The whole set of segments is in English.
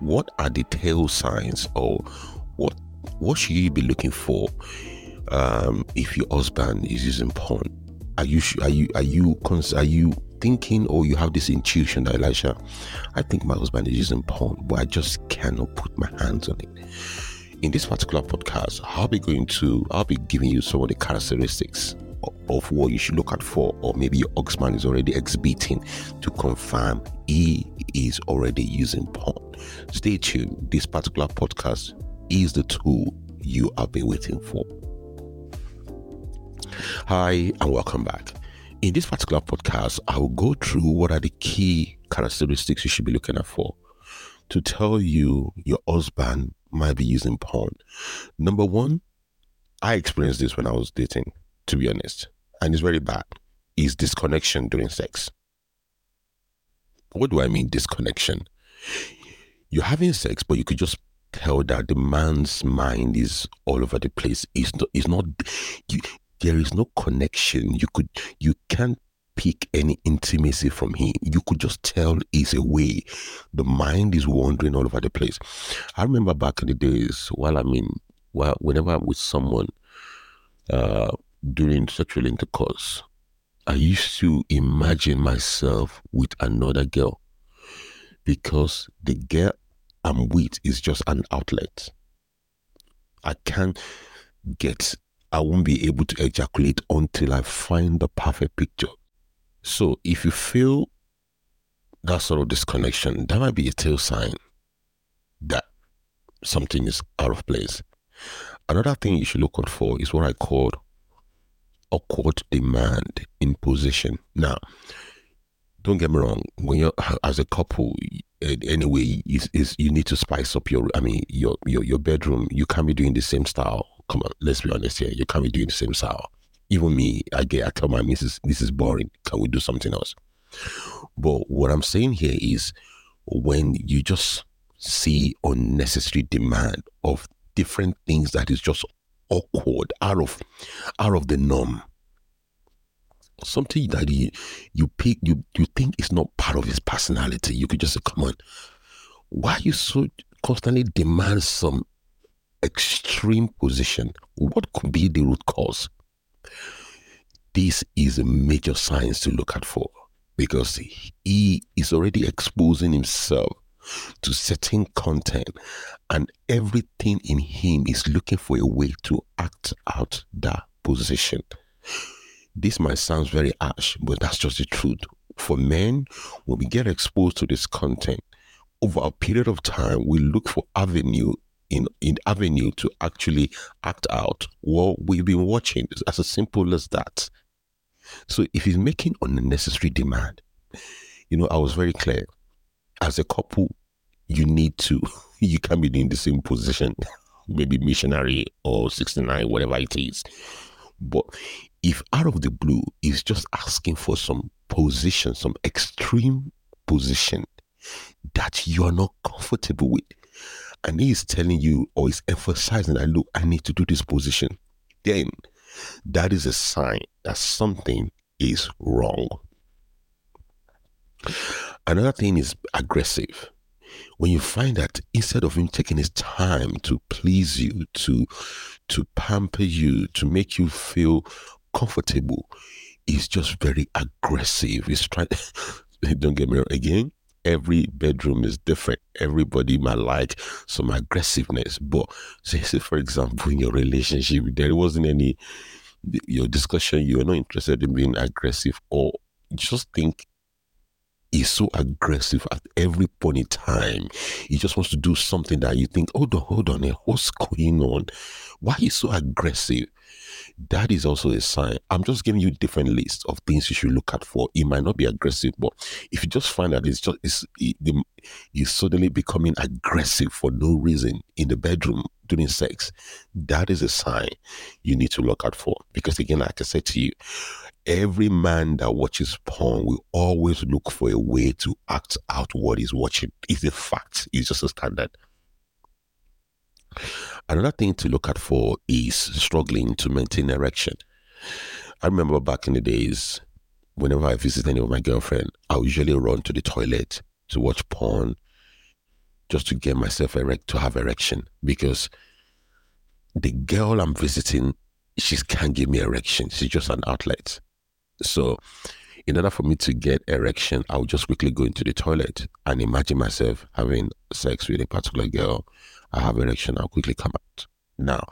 what are the tail signs or what what should you be looking for um, if your husband is using porn? Are you are you are you are you thinking or you have this intuition that Elisha, I think my husband is using porn, but I just cannot put my hands on it. In this particular podcast, I'll be going to I'll be giving you some of the characteristics of what you should look out for, or maybe your husband is already exhibiting to confirm he is already using porn. Stay tuned. This particular podcast is the tool you have been waiting for. Hi, and welcome back. In this particular podcast, I will go through what are the key characteristics you should be looking out for to tell you your husband might be using porn. Number one, I experienced this when I was dating, to be honest, and it's very bad, is disconnection during sex. What do I mean, disconnection? You're having sex, but you could just tell that the man's mind is all over the place. It's not, it's not you, there is no connection. You could you can't pick any intimacy from him. You could just tell he's away. The mind is wandering all over the place. I remember back in the days while I mean, well whenever I'm with someone uh during sexual intercourse, I used to imagine myself with another girl because the girl I'm with is just an outlet. I can't get I won't be able to ejaculate until I find the perfect picture. So if you feel that sort of disconnection, that might be a tail sign that something is out of place. Another thing you should look out for is what I call awkward demand in position. Now, don't get me wrong. When you're as a couple, anyway, is is you need to spice up your. I mean, your your your bedroom. You can't be doing the same style come on, let's be honest here. You can't be doing the same style. Even me, I get, I tell my missus, this is boring. Can we do something else? But what I'm saying here is when you just see unnecessary demand of different things that is just awkward, out of, out of the norm. Something that you you pick you you think is not part of his personality. You could just say, "Come on, why you so constantly demand some extreme position, what could be the root cause? This is a major signs to look at for because he is already exposing himself to certain content and everything in him is looking for a way to act out that position. This might sound very harsh, but that's just the truth. For men, when we get exposed to this content, over a period of time, we look for avenue in in avenue to actually act out what we've been watching. It's as simple as that. So if he's making unnecessary demand, you know, I was very clear. As a couple, you need to you can be in the same position, maybe missionary or 69, whatever it is. But if out of the blue is just asking for some position, some extreme position that you are not comfortable with, and he is telling you or is emphasizing that look, I need to do this position, then that is a sign that something is wrong. Another thing is aggressive. When you find that instead of him taking his time to please you, to to pamper you, to make you feel comfortable, he's just very aggressive. He's trying don't get me wrong again every bedroom is different. Everybody might like some aggressiveness. But say, say for example, in your relationship, there wasn't any your discussion, you're not interested in being aggressive, or just think he's so aggressive at every point in time. He just wants to do something that you think, hold on, hold on, a what's going on? Why is so aggressive? that is also a sign. I'm just giving you different lists of things you should look at for. It might not be aggressive, but if you just find that it's just it's it, suddenly becoming aggressive for no reason in the bedroom during sex, that is a sign you need to look out for. Because again, like I said to you, every man that watches porn will always look for a way to act out what he's watching. It's a fact. It's just a standard. Another thing to look at for is struggling to maintain erection. I remember back in the days, whenever I visit any of my girlfriend, I usually run to the toilet to watch porn. just to get myself erect to have erection because the girl I'm visiting, she can't give me erection. She's just an outlet. So in order for me to get erection, I'll just quickly go into the toilet and imagine myself having sex with a particular girl. I have erection, I'll quickly come out. Now,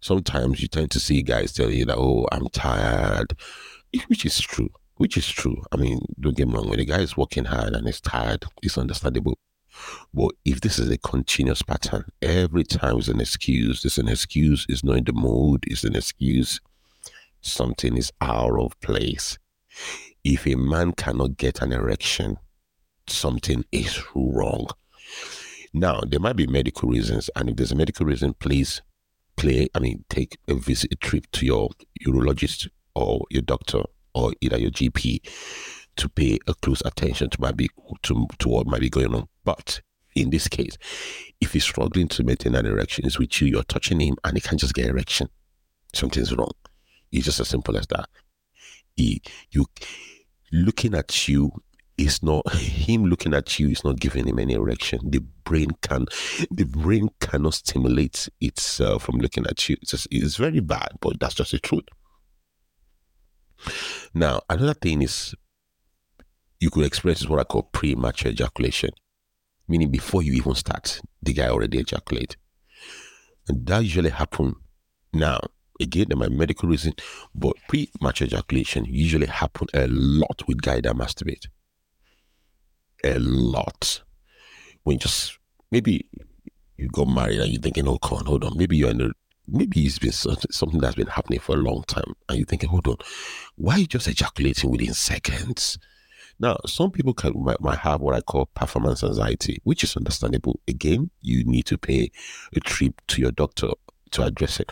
sometimes you tend to see guys tell you that, oh, I'm tired, which is true. Which is true. I mean, don't get me wrong, when a guy is working hard and is tired, it's understandable. But if this is a continuous pattern, every time is an excuse, it's an excuse, it's not in the mood, it's an excuse, something is out of place. If a man cannot get an erection, something is wrong. Now, there might be medical reasons, and if there's a medical reason, please play, I mean, take a visit, a trip to your urologist or your doctor or either your GP to pay a close attention to might be to, to what might be going on. But in this case, if he's struggling to maintain an erection, it's with you, you're touching him and he can't just get erection. Something's wrong. It's just as simple as that. He you looking at you is not him looking at you is not giving him any erection. The brain can the brain cannot stimulate itself from looking at you. It's, just, it's very bad, but that's just the truth. Now, another thing is you could experience what I call premature ejaculation, meaning before you even start, the guy already ejaculate. And that usually happen now. Again, there might be medical reason, but premature ejaculation usually happen a lot with guys that masturbate. A lot. When just maybe you got married and you're thinking, oh, come on, hold on. Maybe you're in a maybe it's been something that's been happening for a long time and you're thinking hold on why are you just ejaculating within seconds now some people can might, might have what i call performance anxiety which is understandable again you need to pay a trip to your doctor to address it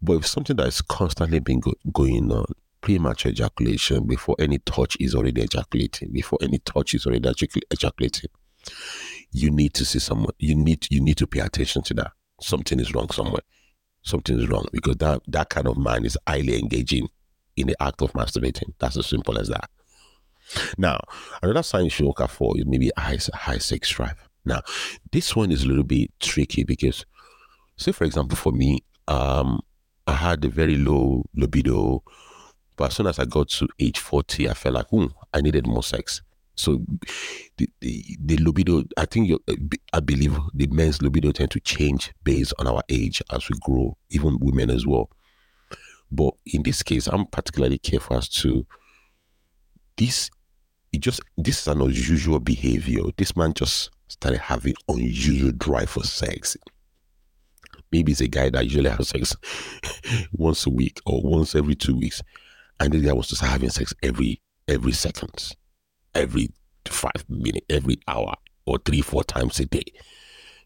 but if something that is constantly been go- going on premature ejaculation before any touch is already ejaculating before any touch is already ejaculating you need to see someone you need you need to pay attention to that something is wrong somewhere something is wrong because that, that kind of man is highly engaging in the act of masturbating. That's as simple as that. Now, another sign you should look out for is maybe high, high sex drive. Now, this one is a little bit tricky because, say, for example, for me, um, I had a very low libido, but as soon as I got to age 40, I felt like, hmm, I needed more sex. So the, the, the libido, I think, I believe the men's libido tend to change based on our age as we grow, even women as well. But in this case, I'm particularly careful as to this. It just this is an unusual behavior. This man just started having unusual drive for sex. Maybe it's a guy that usually has sex once a week or once every two weeks, and this guy to start having sex every every second every five minutes, every hour, or three, four times a day.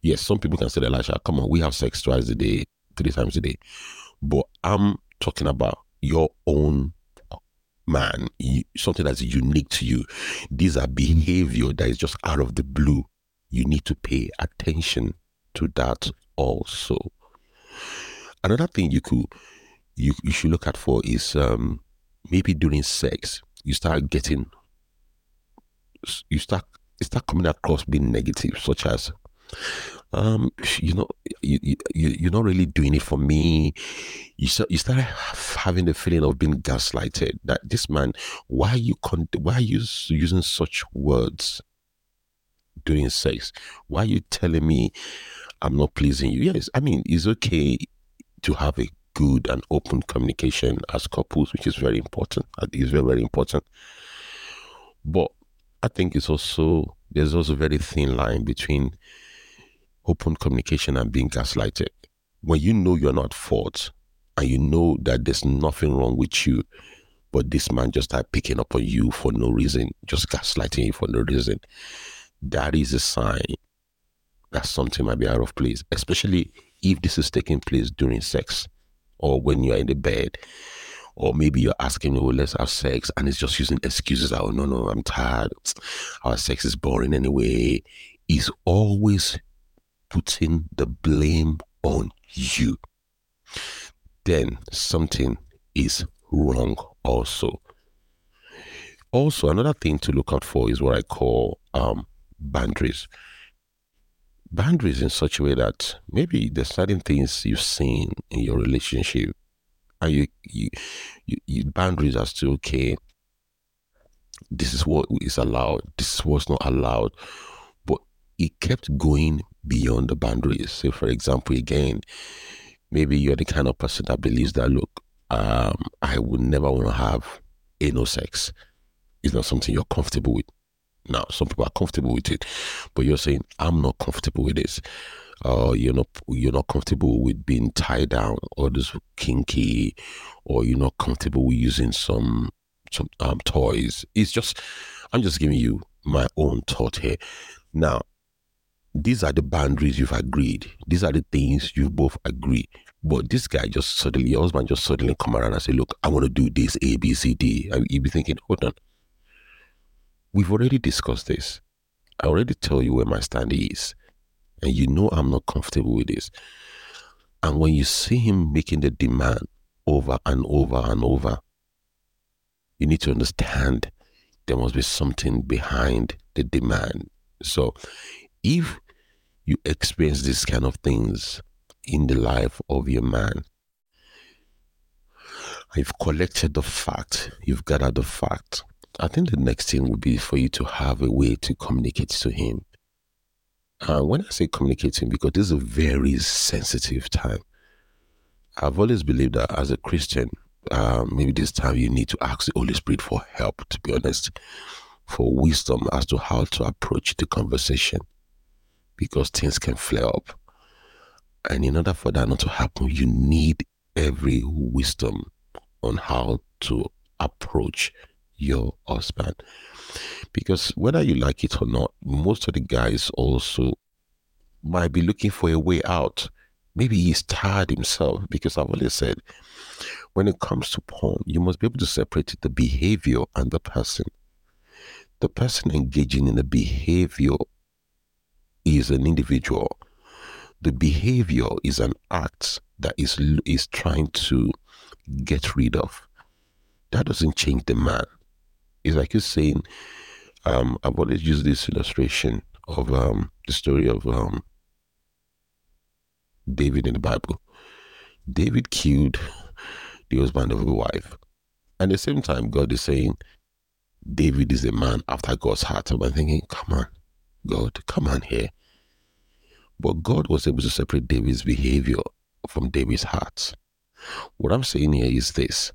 Yes, some people can say, Elisha, come on, we have sex twice a day, three times a day. But I'm talking about your own man, something that's unique to you. These are behavior that is just out of the blue. You need to pay attention to that also. Another thing you could you, you should look at for is um, maybe during sex you start getting you start you start coming across being negative, such as um, you know, you, you, you're not really doing it for me. You start, you start having the feeling of being gaslighted. That this man, why are you con- why are you using such words during sex? Why are you telling me I'm not pleasing you? Yes, I mean it's okay to have a good and open communication as couples, which is very important. Uh, it's very very important. But I think it's also there's also a very thin line between open communication and being gaslighted. When you know you're not fault and you know that there's nothing wrong with you, but this man just started picking up on you for no reason, just gaslighting you for no reason, that is a sign that something might be out of place, especially if this is taking place during sex or when you're in the bed or maybe you're asking, oh, let's have sex, and it's just using excuses. Oh, no, no, I'm tired. Our sex is boring anyway. Is always putting the blame on you. Then something is wrong also. Also, another thing to look out for is what I call um, boundaries. Boundaries in such a way that maybe there's certain things you've seen in your relationship and you, you, you, boundaries are still okay. This is what is allowed. This is what's not allowed. But it kept going beyond the boundaries. Say, for example, again, maybe you're the kind of person that believes that look, um, I would never want to have anal sex. It's not something you're comfortable with. Now, some people are comfortable with it, but you're saying, I'm not comfortable with this. Uh, you're not you're not comfortable with being tied down or this kinky, or you're not comfortable with using some some um, toys. It's just I'm just giving you my own thought here. Now, these are the boundaries you've agreed. These are the things you both agree. But this guy just suddenly, your husband just suddenly come around and say, "Look, I want to do this A, B, C, D." And you be thinking, "Hold on, We've already discussed this. I already tell you where my stand is. And you know I'm not comfortable with this. And when you see him making the demand over and over and over, you need to understand there must be something behind the demand. So if you experience these kind of things in the life of your man, you've collected the fact, you've gathered the fact, I think the next thing would be for you to have a way to communicate to him. And when I say communicate to him, because this is a very sensitive time. I've always believed that as a Christian, uh, maybe this time you need to ask the Holy Spirit for help, to be honest, for wisdom as to how to approach the conversation because things can flare up. And in order for that not to happen, you need every wisdom on how to approach your husband. Because whether you like it or not, most of the guys also might be looking for a way out. Maybe he's tired himself because I've always said when it comes to porn, you must be able to separate the behavior and the person. The person engaging in the behavior is an individual. The behavior is an act that is is trying to get rid of. That doesn't change the man. It's like you're saying, um, I've always used this illustration of um, the story of um, David in the Bible. David killed the husband of his wife. And at the same time, God is saying, David is a man after God's heart. And I'm thinking, come on, God, come on here. But God was able to separate David's behavior from David's heart. What I'm saying here is this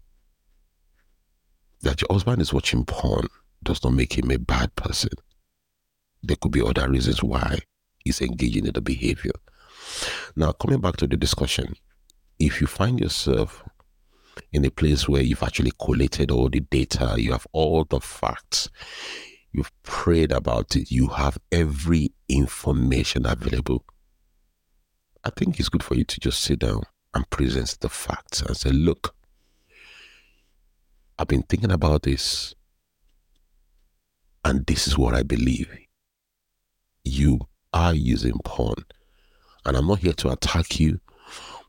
that your husband is watching porn does not make him a bad person. There could be other reasons why he's engaging in the behavior. Now, coming back to the discussion, if you find yourself in a place where you've actually collated all the data, you have all the facts, you've prayed about it, you have every information available, I think it's good for you to just sit down and present the facts and say, look, I've been thinking about this, and this is what I believe. You are using porn, and I'm not here to attack you,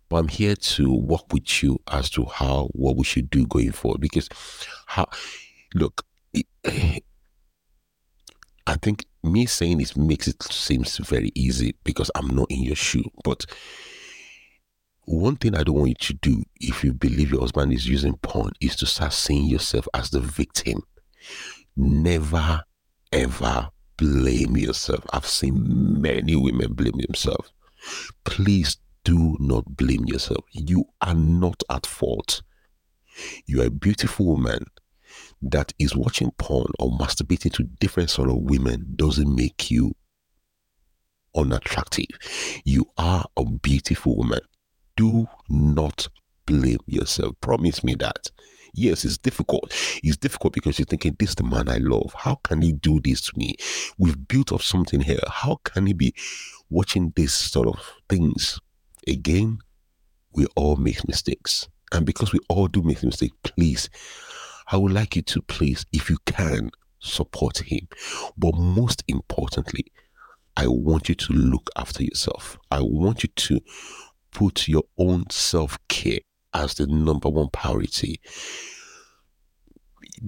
but I'm here to work with you as to how what we should do going forward. Because, how look, I think me saying this makes it seems very easy because I'm not in your shoe, but one thing I don't want you to do if you believe your husband is using porn is to start seeing yourself as the victim. Never, ever blame yourself. I've seen many women blame themselves. Please do not blame yourself. You are not at fault. You are a beautiful woman that is watching porn or masturbating to different sort of women doesn't make you unattractive. You are a beautiful woman do not blame yourself. Promise me that. Yes, it's difficult. It's difficult because you're thinking, this is the man I love. How can he do this to me? We've built up something here. How can he be watching this sort of things? Again, we all make mistakes. And because we all do make mistakes, please, I would like you to please, if you can, support him. But most importantly, I want you to look after yourself. I want you to put your own self care as the number one priority.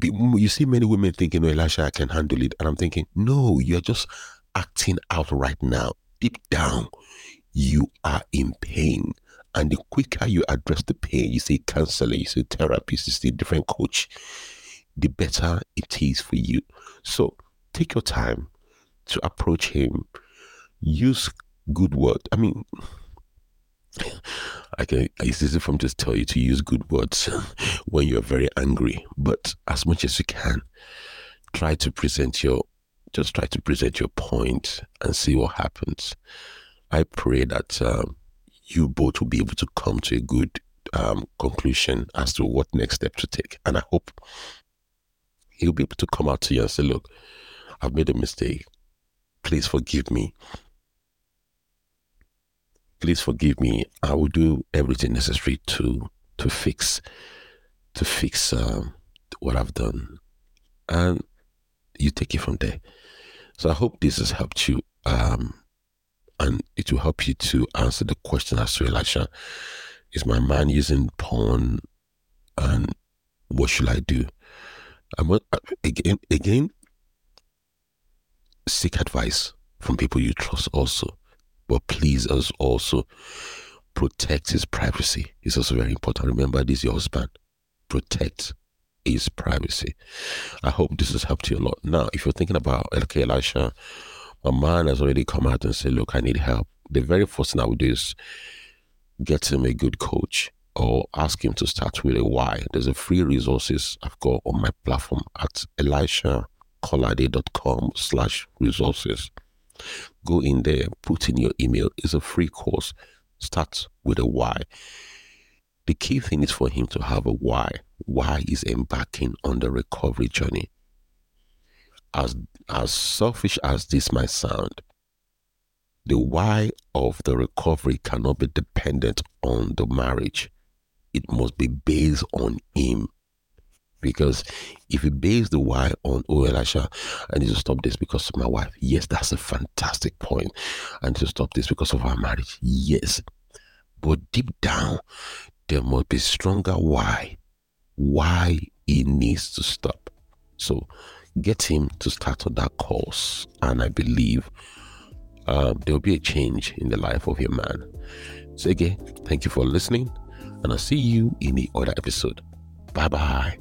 You see many women thinking, oh, Elisha, I can handle it. And I'm thinking, no, you're just acting out right now. deep down, you are in pain. And the quicker you address the pain, you say counselor, you say therapist, you say different coach, the better it is for you. So take your time to approach him. Use good word. I mean, I can it's easy for me to tell you to use good words when you're very angry, but as much as you can, try to present your just try to present your point and see what happens. I pray that um, you both will be able to come to a good um, conclusion as to what next step to take. And I hope he'll be able to come out to you and say, Look, I've made a mistake. Please forgive me. Please forgive me. I will do everything necessary to to fix to fix um, what I've done. And you take it from there. So I hope this has helped you. Um, and it will help you to answer the question as to Elisha, is my man using porn and what should I do? I'm again again seek advice from people you trust also. But please us also protect his privacy. It's also very important. Remember this your husband. Protect his privacy. I hope this has helped you a lot. Now, if you're thinking about okay, Elisha, my man has already come out and said, Look, I need help. The very first thing I would do is get him a good coach or ask him to start with a why. There's a free resources I've got on my platform at elishakolade.com slash resources. Go in there, put in your email. It's a free course. Start with a why. The key thing is for him to have a why. Why is embarking on the recovery journey? As as selfish as this might sound, the why of the recovery cannot be dependent on the marriage it must be based on him. Because if he based the why on, oh, Elisha, I need to stop this because of my wife. Yes, that's a fantastic point. I need to stop this because of our marriage. Yes. But deep down, there must be stronger why. Why he needs to stop. So get him to start on that course. And I believe uh, there will be a change in the life of your man. So again, thank you for listening and I'll see you in the other episode. Bye bye.